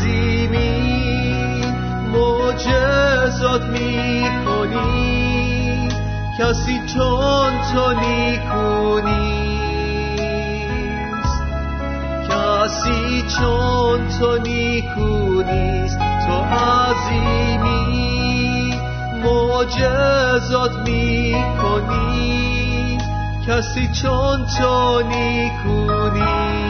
عظیمی معجزات می کنی کسی چون تو نیکو نیست کسی چون تو نیکو نیست تو عظیمی معجزات می کنی کسی چون تو نیکو نیست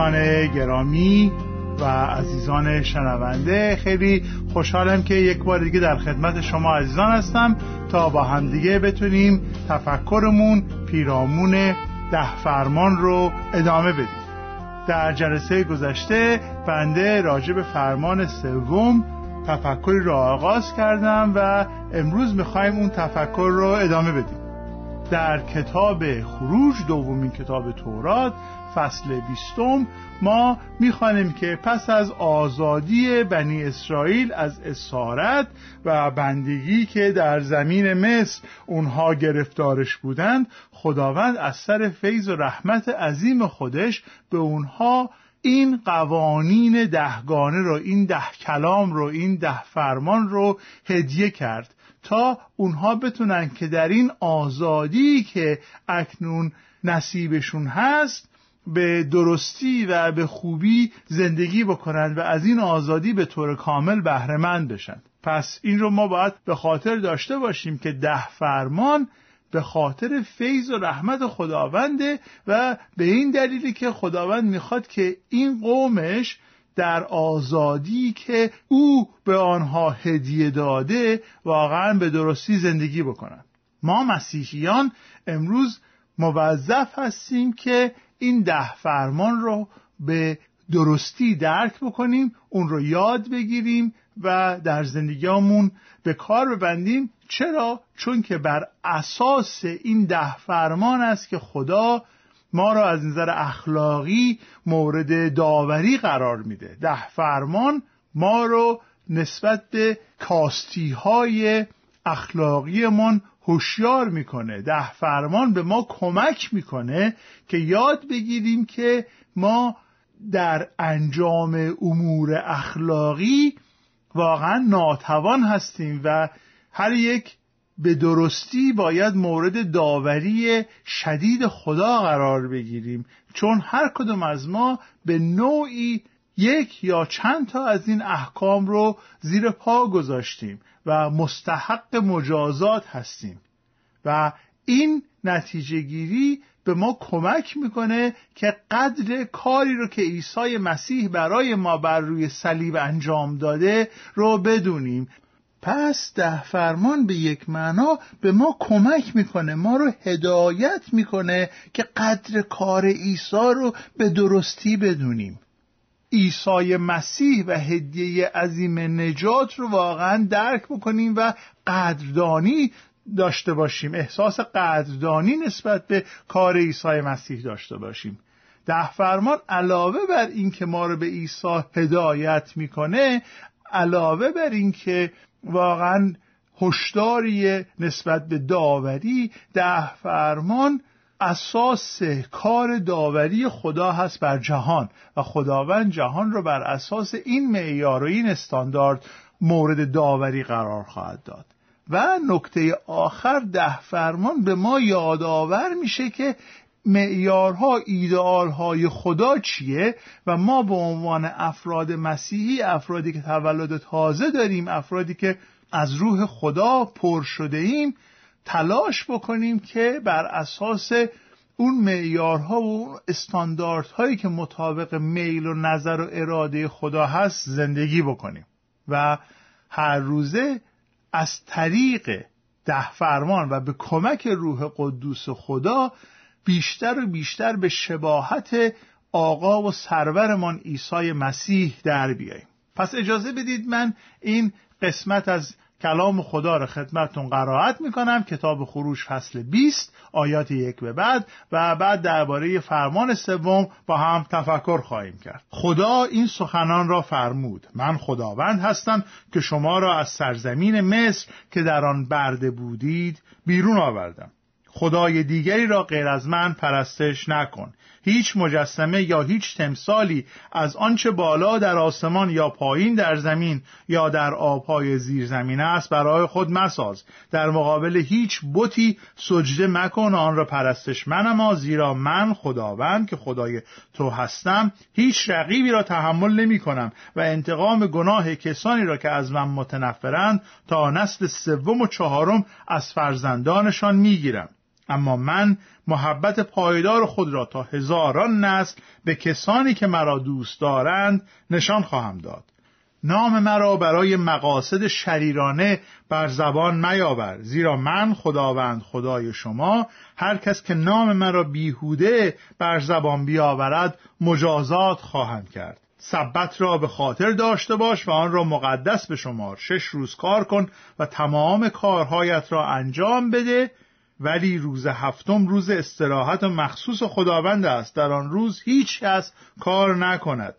دوستان گرامی و عزیزان شنونده خیلی خوشحالم که یک بار دیگه در خدمت شما عزیزان هستم تا با همدیگه بتونیم تفکرمون پیرامون ده فرمان رو ادامه بدیم. در جلسه گذشته بنده راجع به فرمان سوم تفکری را آغاز کردم و امروز می‌خوایم اون تفکر رو ادامه بدیم. در کتاب خروج دومین کتاب تورات فصل بیستم ما می‌خوانیم که پس از آزادی بنی اسرائیل از اسارت و بندگی که در زمین مصر اونها گرفتارش بودند خداوند از سر فیض و رحمت عظیم خودش به اونها این قوانین دهگانه رو این ده کلام رو این ده فرمان رو هدیه کرد تا اونها بتونن که در این آزادی که اکنون نصیبشون هست به درستی و به خوبی زندگی بکنند و از این آزادی به طور کامل بهرهمند بشن پس این رو ما باید به خاطر داشته باشیم که ده فرمان به خاطر فیض و رحمت خداونده و به این دلیلی که خداوند می‌خواد که این قومش در آزادی که او به آنها هدیه داده واقعا به درستی زندگی بکنند. ما مسیحیان امروز موظف هستیم که این ده فرمان رو به درستی درک بکنیم اون رو یاد بگیریم و در زندگیمون به کار ببندیم چرا؟ چون که بر اساس این ده فرمان است که خدا ما را از نظر اخلاقی مورد داوری قرار میده ده فرمان ما رو نسبت به کاستی های اخلاقیمون هوشیار می‌کنه. ده فرمان به ما کمک می‌کنه که یاد بگیریم که ما در انجام امور اخلاقی واقعا ناتوان هستیم و هر یک به درستی باید مورد داوری شدید خدا قرار بگیریم. چون هر کدوم از ما به نوعی یک یا چند تا از این احکام رو زیر پا گذاشتیم. و مستحق مجازات هستیم. و این نتیجه گیری به ما کمک می‌کنه که قدر کاری رو که عیسی مسیح برای ما بر روی صلیب انجام داده رو بدونیم. پس ده فرمان به یک معنا به ما کمک می‌کنه ما رو هدایت می‌کنه که قدر کار عیسی رو به درستی بدونیم. عیسی مسیح و هدیه عظیم نجات رو واقعا درک بکنیم و قدردانی داشته باشیم. احساس قدردانی نسبت به کار عیسی مسیح داشته باشیم. ده فرمان علاوه بر اینکه ما رو به عیسی هدایت می‌کنه علاوه بر اینکه واقعا هشداری نسبت به داوری ده فرمان اساس کار داوری خدا هست بر جهان و خداوند جهان رو بر اساس این معیار و این استاندارد مورد داوری قرار خواهد داد. و نکته آخر ده فرمان به ما یادآور میشه که معیارها ایدئالهای خدا چیه و ما به عنوان افراد مسیحی افرادی که تولد تازه داریم افرادی که از روح خدا پر شده ایم تلاش بکنیم که بر اساس اون معیارها و اون استانداردهایی که مطابق میل و نظر و اراده خدا هست زندگی بکنیم. و هر روزه از طریق ده فرمان و به کمک روح قدوس خدا بیشتر و بیشتر به شباهت آقا و سرورمان عیسی مسیح در بیاییم. پس اجازه بدید من این قسمت از کلام خدا را خدمتتون قرائت می‌کنم. کتاب خروش فصل 20 آیات یک به بعد. و بعد درباره فرمان سوم با هم تفکر خواهیم کرد. خدا این سخنان را فرمود. من خداوند هستم که شما را از سرزمین مصر که در آن برده بودید بیرون آوردم. خدای دیگری را غیر از من پرستش نکن. هیچ مجسمه یا هیچ تمثالی از آنچه بالا در آسمان یا پایین در زمین یا در آبهای زیر زمین است برای خود مساز. در مقابل هیچ بتی سجده مکن آن را پرستش منما زیرا من خداوند که خدای تو هستم هیچ رقیبی را تحمل نمی کنم و انتقام گناه کسانی را که از من متنفرند تا نسل سوم و چهارم از فرزندانشان می‌گیرم اما من محبت پایدار خود را تا هزاران نسل به کسانی که مرا دوست دارند نشان خواهم داد. نام مرا برای مقاصد شریرانه بر زبان میاور زیرا من خداوند خدای شما هر کس که نام مرا بیهوده بر زبان بیاورد مجازات خواهم کرد. سبت را به خاطر داشته باش و آن را مقدس به شمار. شش روز کار کن و تمام کارهایت را انجام بده. ولی روز هفتم روز استراحت مخصوص خداوند است. در آن روز هیچ کس کار نکند.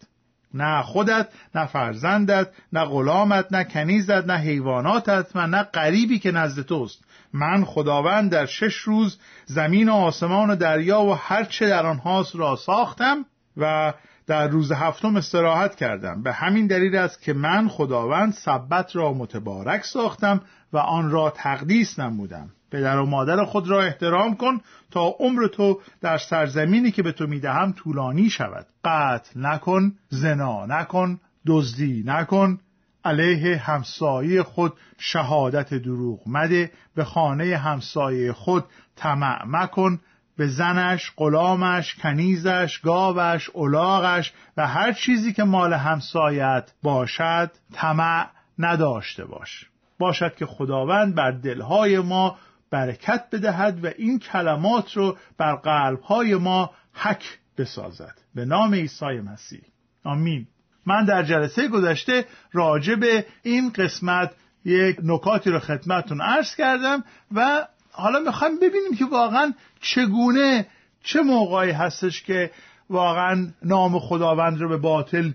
نه خودت نه فرزندت نه غلامت نه کنیزت نه حیواناتت و نه قریبی که نزد توست. من خداوند در شش روز زمین و آسمان و دریا و هر چه در آنهاست را ساختم و در روز هفتم استراحت کردم. به همین دلیل است که من خداوند سبت را متبارک ساختم و آن را تقدیس نمودم. پدر و مادر خود را احترام کن تا عمر تو در سرزمینی که به تو می‌دهم طولانی شود. قتل نکن زنا نکن دزدی نکن. علیه همسایه خود شهادت دروغ مده. به خانه همسایه خود طمع مکن. به زنش، غلامش، کنیزش، گاوش، الاغش و هر چیزی که مال همسایت باشد طمع نداشته باش. باشد که خداوند بر دلهای ما برکت بدهد و این کلمات رو بر قلبهای ما حک بسازد. به نام عیسی مسیح. آمین. من در جلسه گذشته راجع به این قسمت یک نکاتی رو خدمتتون عرض کردم و حالا می‌خوایم ببینیم که واقعا چگونه چه موقعی هستش که واقعا نام خداوند رو به باطل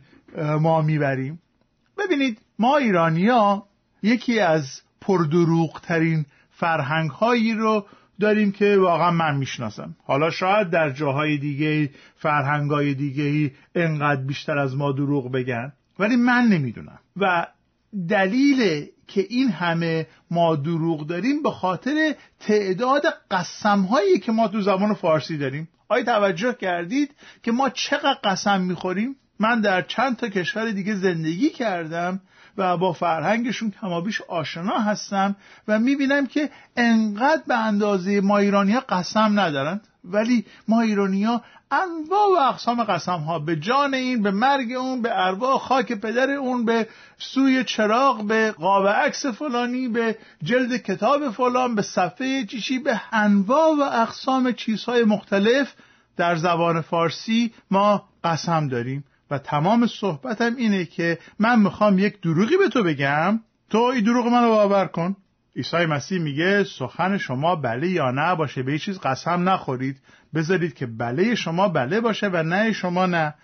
ما می‌بریم. ببینید ما ایرانیا یکی از پردروغ ترین فرهنگ هایی رو داریم که واقعا من می‌شناسم. حالا شاید در جاهای دیگه فرهنگ های دیگه انقدر بیشتر از ما دروغ بگن ولی من نمی‌دونم. و دلیل که این همه ما دروغ داریم به خاطر تعداد قسم هایی که ما تو زبان فارسی داریم. آیا توجه کردید که ما چقدر قسم می‌خوریم؟ من در چند تا کشور دیگه زندگی کردم و با فرهنگشون کمابیش آشنا هستم و می‌بینم که انقدر به اندازه ما ایرانی ها قسم ندارند. ولی ما ایرانی ها انواع و اقسام قسم ها به جان این به مرگ اون به ارواح خاک پدر اون به سوی چراغ به قاب عکس فلانی به جلد کتاب فلان به صفحه چیشی به انواع و اقسام چیزهای مختلف در زبان فارسی ما قسم داریم. و تمام صحبتم اینه که من می‌خوام یک دروغی به تو بگم. تو این دروغ منو باور کن. عیسی مسیح میگه سخن شما بله یا نه باشه به چیز قسم نخورید. بذارید که بله شما بله باشه و نه شما نه.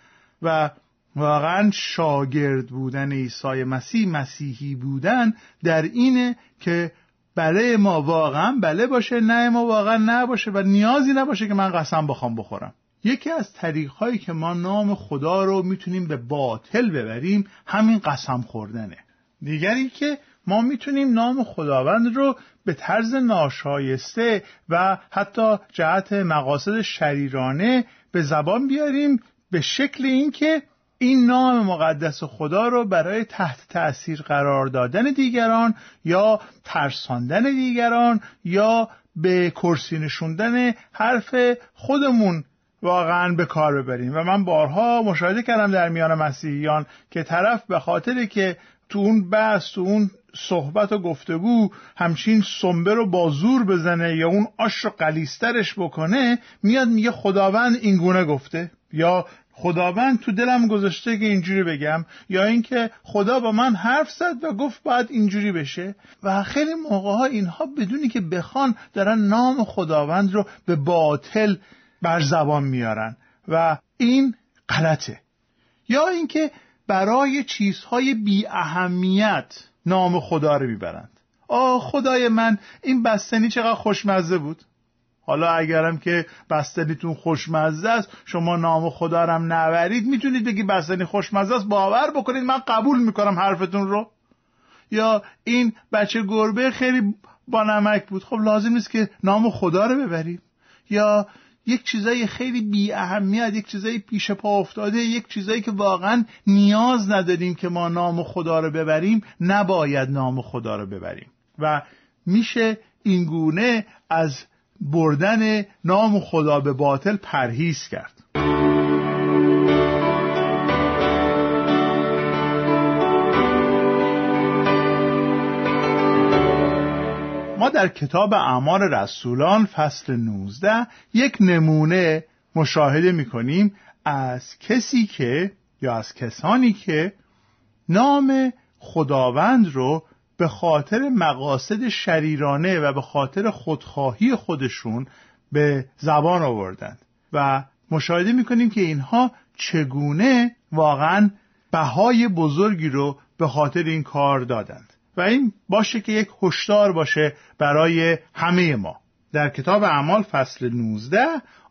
و واقعا شاگرد بودن عیسی مسیح مسیحی بودن در اینه که بله ما واقعا بله باشه نه ما واقعا نه باشه و نیازی نباشه که من قسم بخوام بخورم. یکی از طریق هایی که ما نام خدا رو می‌تونیم به باطل ببریم همین قسم خوردنه. دیگری که ما می‌تونیم نام خداوند رو به طرز ناشایسته و حتی جهت مقاصد شریرانه به زبان بیاریم به شکل اینکه این نام مقدس خدا رو برای تحت تأثیر قرار دادن دیگران یا ترساندن دیگران یا به کرسی نشوندن حرف خودمون واقعا به کار ببریم. و من بارها مشاهده کردم در میان مسیحیان که طرف به خاطر که تو اون بحث تو اون صحبت و گفتگو همچین سنبه رو با زور بزنه یا اون آش رو قلیسترش بکنه میاد میگه خداوند این گونه گفته. یا خداوند تو دلم گذاشته که اینجوری بگم یا اینکه خدا با من حرف زد و گفت باید اینجوری بشه. و خیلی موقع ها اینها بدونی که بخوان دارن نام خداوند رو به باطل بر زبان میارن. و این غلطه. یا اینکه برای چیزهای بی اهمیت نام خدا رو می‌برند. آه خدای من این بستنی چقدر خوشمزه بود. حالا اگرم که بستنیتون خوشمزه است شما نام خدا رو هم نبرید می‌تونید بگی بستنی خوشمزه است. باور بکنید من قبول می‌کنم حرفتون رو. یا این بچه گربه خیلی با نمک بود. خب لازم نیست که نام خدا رو ببریم. یا یک چیزای خیلی بی اهمیت یک چیزای پیش پا افتاده یک چیزایی که واقعا نیاز نداریم که ما نام خدا رو ببریم نباید نام خدا رو ببریم. و میشه اینگونه از بردن نام خدا به باطل پرهیز کرد. ما در کتاب اعمال رسولان فصل 19 یک نمونه مشاهده می‌کنیم از کسی که یا از کسانی که نام خداوند رو به خاطر مقاصد شریرانه و به خاطر خودخواهی خودشون به زبان آوردند و مشاهده می‌کنیم که اینها چگونه واقعا بهای بزرگی رو به خاطر این کار دادند. و این باشه که یک هشدار باشه برای همه ما. در کتاب اعمال فصل 19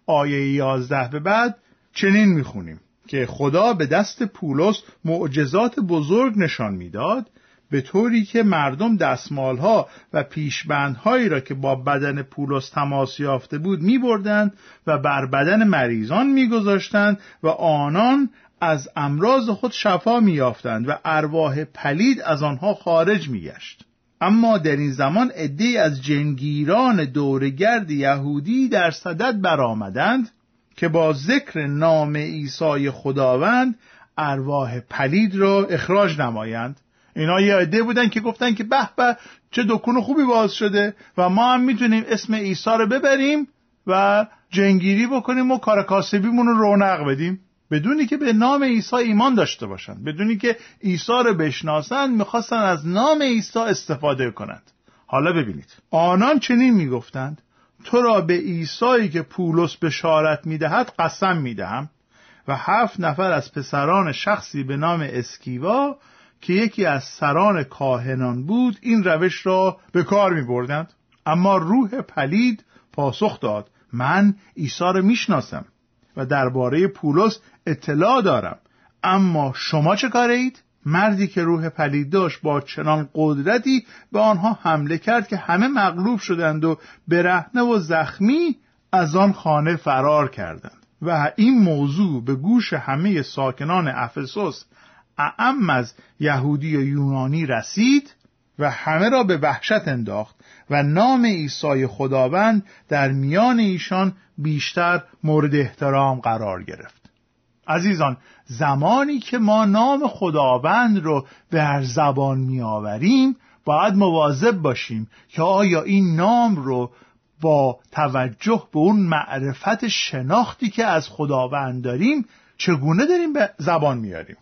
آیه 11 به بعد چنین می‌خونیم که خدا به دست پولس معجزات بزرگ نشان می‌داد به طوری که مردم دستمالها و پیشبندهایی را که با بدن پولس تماس یافته بود میبردند و بر بدن مریضان میگذاشتند و آنان از امراض خود شفا میافتند و ارواح پلید از آنها خارج میگشت. اما در این زمان عده از جنگیران دورگرد یهودی در صدد برآمدند که با ذکر نام عیسی خداوند ارواح پلید را اخراج نمایند. اینا یه عده بودن که گفتن که به به چه دکون خوبی باز شده و ما هم می‌تونیم اسم عیسی رو ببریم و جنگیری بکنیم و کار کاسبیمون رو رونق بدیم. بدونی که به نام عیسی ایمان داشته باشند بدونی که عیسی رو بشناسند می‌خواستن از نام عیسی استفاده کنند. حالا ببینید. آنان چنین می‌گفتند. تو را به عیسی که پولس بشارت می‌دهد قسم می‌دهم و هفت نفر از پسران شخصی به نام اسکیوا که یکی از سران کاهنان بود این روش را به کار می بردند اما روح پلید پاسخ داد. من عیسی را می‌شناسم و درباره پولس اطلاع دارم. اما شما چه کاره اید؟ مردی که روح پلید داشت با چنان قدرتی به آنها حمله کرد که همه مغلوب شدند و برهنه و زخمی از آن خانه فرار کردند. و این موضوع به گوش همه ساکنان افسوس اعم از یهودی و یونانی رسید و همه را به وحشت انداخت و نام عیسی خداوند در میان ایشان بیشتر مورد احترام قرار گرفت. عزیزان زمانی که ما نام خداوند رو به هر زبان میآوریم باید مواظب باشیم که آیا این نام رو با توجه به اون معرفت شناختی که از خداوند داریم چگونه داریم به زبان میاریم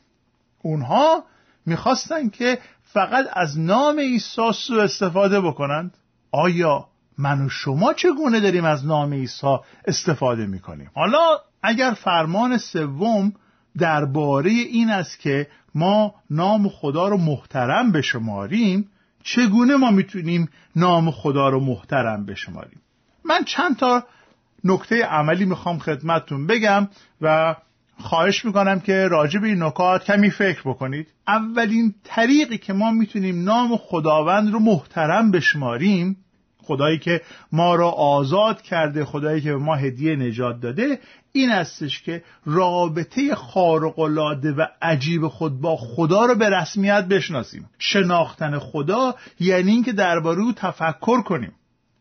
اونها می‌خواستن که فقط از نام عیسی سو استفاده بکنند. آیا من و شما چگونه داریم از نام عیسی استفاده می‌کنیم؟ حالا اگر فرمان سوم درباره این است که ما نام خدا رو محترم بشماریم چگونه ما می‌تونیم نام خدا رو محترم بشماریم؟ من چند تا نکته عملی می‌خوام خدمتتون بگم و خواهش می‌کنم که راجع به این نکات کمی فکر بکنید. اولین طریقی که ما می‌تونیم نام خداوند رو محترم بشماریم خدایی که ما را آزاد کرده خدایی که به ما هدیه نجات داده این استش که رابطه خارقلاده و عجیب خود با خدا رو به رسمیت بشناسیم. شناختن خدا یعنی اینکه درباره او تفکر کنیم.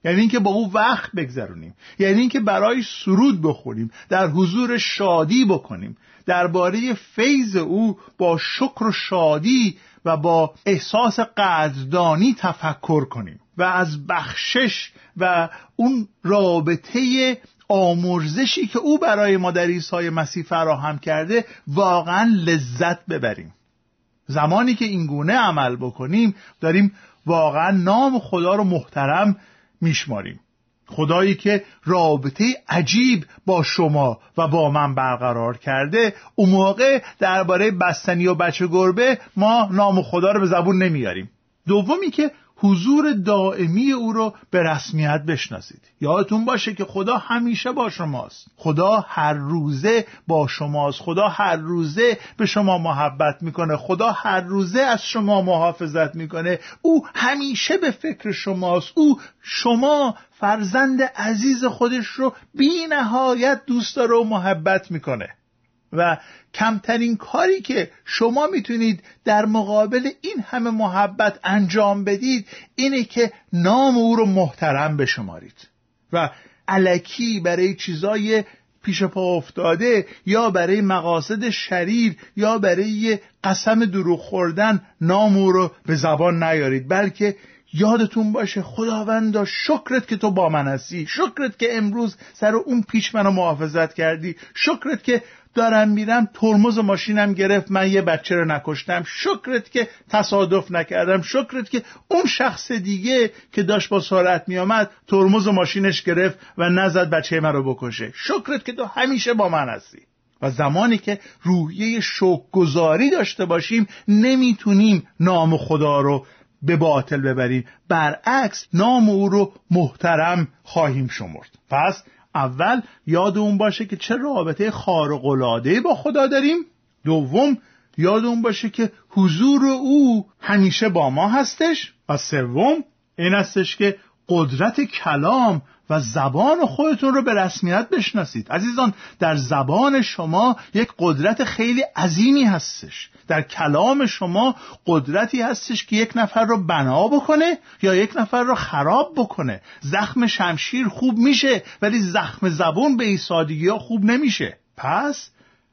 یعنی اینکه با او وقت بگذرونیم. یعنی اینکه برای سرود بخوریم در حضور شادی بکنیم. درباره فیض او با شکر و شادی و با احساس قدردانی تفکر کنیم و از بخشش و اون رابطه آمرزشی که او برای ما در عیسی مسیح فراهم کرده واقعا لذت ببریم. زمانی که این گونه عمل بکنیم داریم واقعا نام خدا رو محترم میشماریم. خدایی که رابطه عجیب با شما و با من برقرار کرده اون موقع درباره بستنی و بچه گربه ما نام خدا رو به زبون نمیاریم. دومی که حضور دائمی او رو به رسمیت بشناسید. یادتون باشه که خدا همیشه با شماست. خدا هر روزه با شماست. خدا هر روزه به شما محبت می‌کنه. خدا هر روزه از شما محافظت می‌کنه. او همیشه به فکر شماست. او شما فرزند عزیز خودش رو بی نهایت دوست داره و محبت می‌کنه. و کمترین کاری که شما می‌تونید در مقابل این همه محبت انجام بدید اینه که نام او رو محترم بشمارید و علکی برای چیزای پیش پا افتاده یا برای مقاصد شریر یا برای قسم دروغ خوردن نام او رو به زبان نیارید بلکه یادتون باشه خداوندا شکرت که تو با من هستی شکرت که امروز سر اون پیش منو محافظت کردی شکرت که دارم میرم ترمز ماشینم گرفت من یه بچه رو نکشتم. شکرت که تصادف نکردم. شکرت که اون شخص دیگه که داشت با سرعت میامد ترمز ماشینش گرفت و نزد بچه من رو بکشه. شکرت که تو همیشه با من هستی. و زمانی که روحیه گذاری داشته باشیم نمی‌تونیم نام خدا رو به باطل ببریم. برعکس نام او رو محترم خواهیم شمرد. پس اول یاد اون باشه که چه رابطه خارق‌العاده‌ای با خدا داریم. دوم یاد اون باشه که حضور او همیشه با ما هستش. و سوم این هستش که قدرت کلام و زبان خودتون رو به رسمیت بشناسید. عزیزان در زبان شما یک قدرت خیلی عظیمی هستش. در کلام شما قدرتی هستش که یک نفر رو بنا بکنه یا یک نفر رو خراب بکنه. زخم شمشیر خوب میشه ولی زخم زبون به ایسادگی ها خوب نمیشه. پس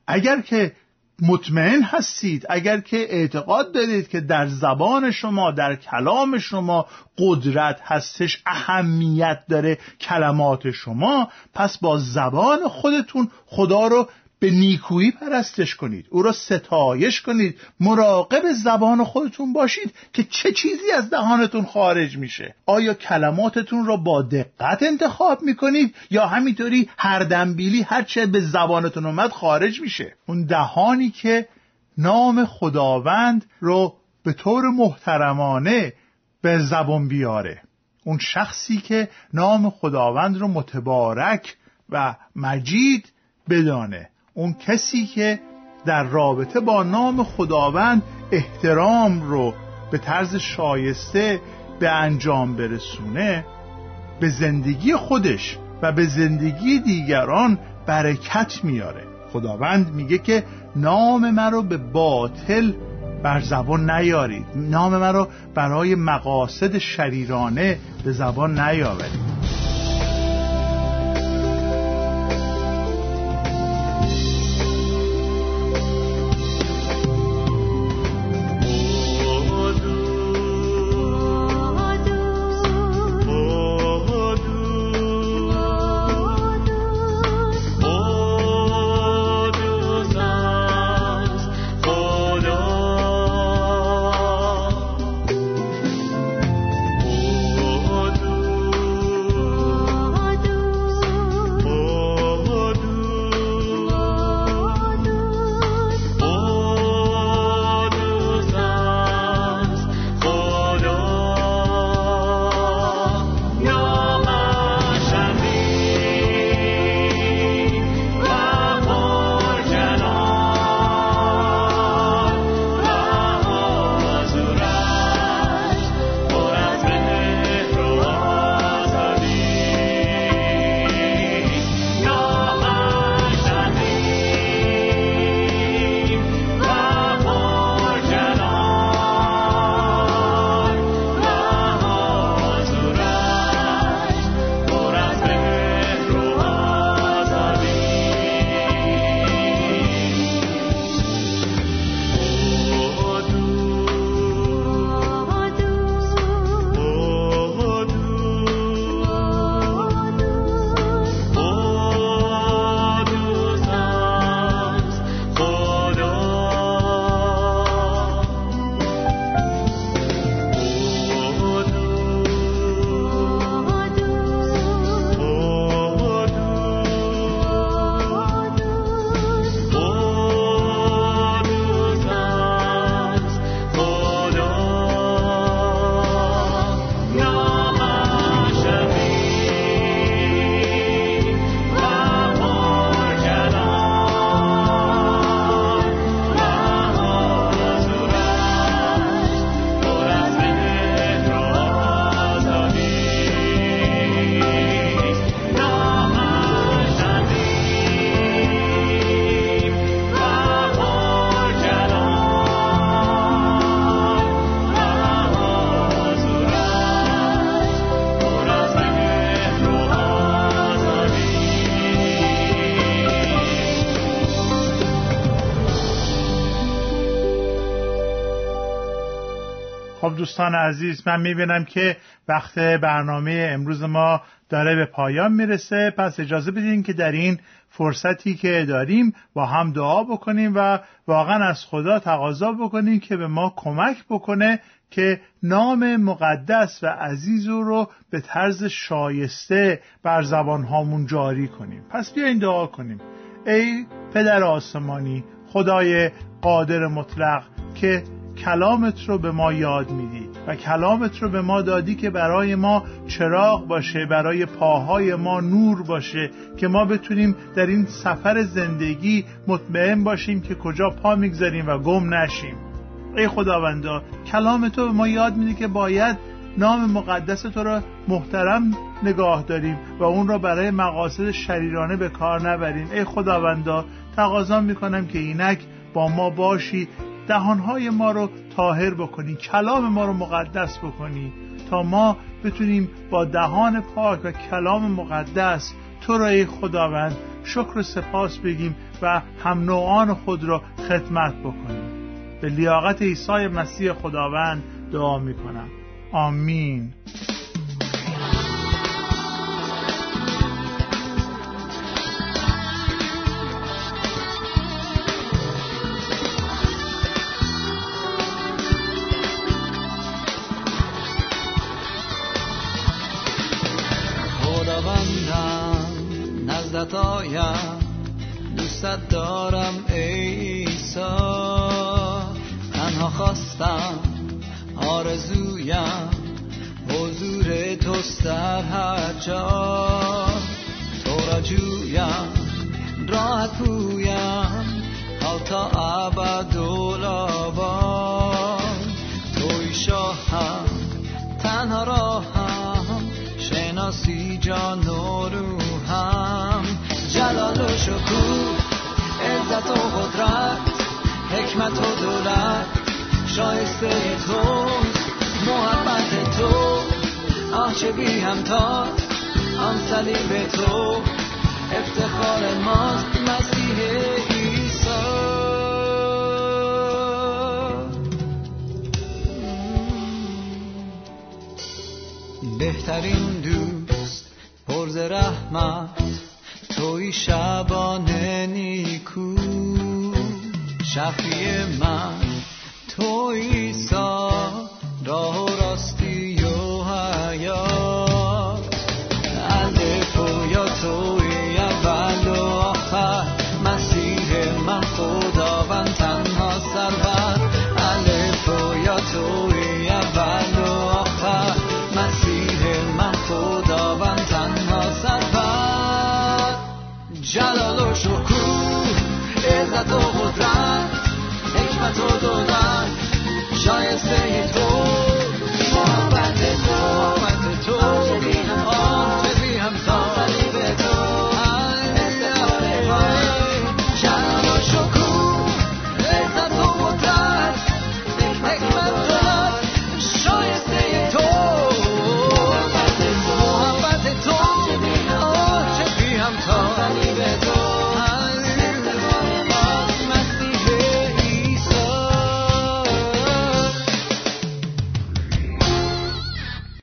اگر که مطمئن هستید. اگر که اعتقاد دارید که در زبان شما در کلام شما قدرت هستش اهمیت داره کلمات شما پس با زبان خودتون خدا رو به نیکویی پرستش کنید. او را ستایش کنید. مراقب زبان خودتون باشید که چه چیزی از دهانتون خارج میشه. آیا کلماتتون را با دقت انتخاب می‌کنید یا همینطوری هر دنبیلی هر چه به زبانتون اومد خارج میشه؟ اون دهانی که نام خداوند رو به طور محترمانه به زبان بیاره. اون شخصی که نام خداوند رو متبارک و مجید بدانه. اون کسی که در رابطه با نام خداوند احترام رو به طرز شایسته به انجام برسونه به زندگی خودش و به زندگی دیگران برکت میاره. خداوند میگه که نام مرا به باطل بر زبان نیارید. نام مرا برای مقاصد شریرانه به زبان نیاورید. دوستان عزیز من می‌بینم که وقت برنامه امروز ما داره به پایان می‌رسه. پس اجازه بدین که در این فرصتی که داریم با هم دعا بکنیم و واقعا از خدا تقاضا بکنیم که به ما کمک بکنه که نام مقدس و عزیز رو به طرز شایسته بر زبان هامون جاری کنیم. پس بیاین دعا کنیم. ای پدر آسمانی خدای قادر مطلق که کلامت رو به ما یاد میدی و کلامت رو به ما دادی که برای ما چراغ باشه برای پاهای ما نور باشه که ما بتونیم در این سفر زندگی مطمئن باشیم که کجا پا می‌گذاریم و گم نشیم. ای خداوندا کلام تو به ما یاد میده که باید نام مقدس تو را محترم نگاه داریم و اون را برای مقاصد شریرانه به کار نبریم. ای خداوندا تقاضا می‌کنم که اینک با ما باشی دهانهای ما رو تاهر بکنی کلام ما رو مقدس بکنی تا ما بتونیم با دهان پاک و کلام مقدس تو را ای خداوند شکر و سپاس بگیم و هم نوعان خود را خدمت بکنیم. به لیاقت عیسی مسیح خداوند دعا می‌کنم. آمین. دارم ایسا تنها خواستم آرزویم حضور توست در هر جا. تو را جویم راحت پویم حال تا ابد توی شاهم تنها راهم شناسی جان و عزت و قدرت حکمت و دولت. شایسته تو محبت تو. آه چه بی همتا آن صلیب تو. افتخار ماست مسیح عیسی. بهترین دوست پرز رحمت توی شبان نیکو شفی من. توی سا راه